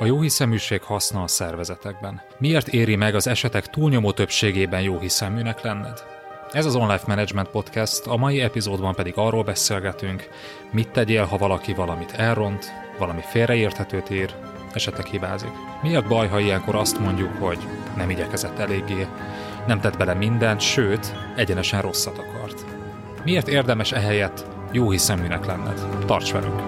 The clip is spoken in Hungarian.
A jóhiszeműség haszna a szervezetekben. Miért éri meg az esetek túlnyomó többségében jóhiszeműnek lenned? Ez az Online Management Podcast, a mai epizódban pedig arról beszélgetünk, mit tegyél, ha valaki valamit elront, valami félreérthetőt ír, esetleg hibázik. Mi a baj, ha ilyenkor azt mondjuk, hogy nem igyekezett eléggé, nem tett bele mindent, sőt, egyenesen rosszat akart? Miért érdemes ehelyett jó hiszeműnek lenned? Tarts velünk!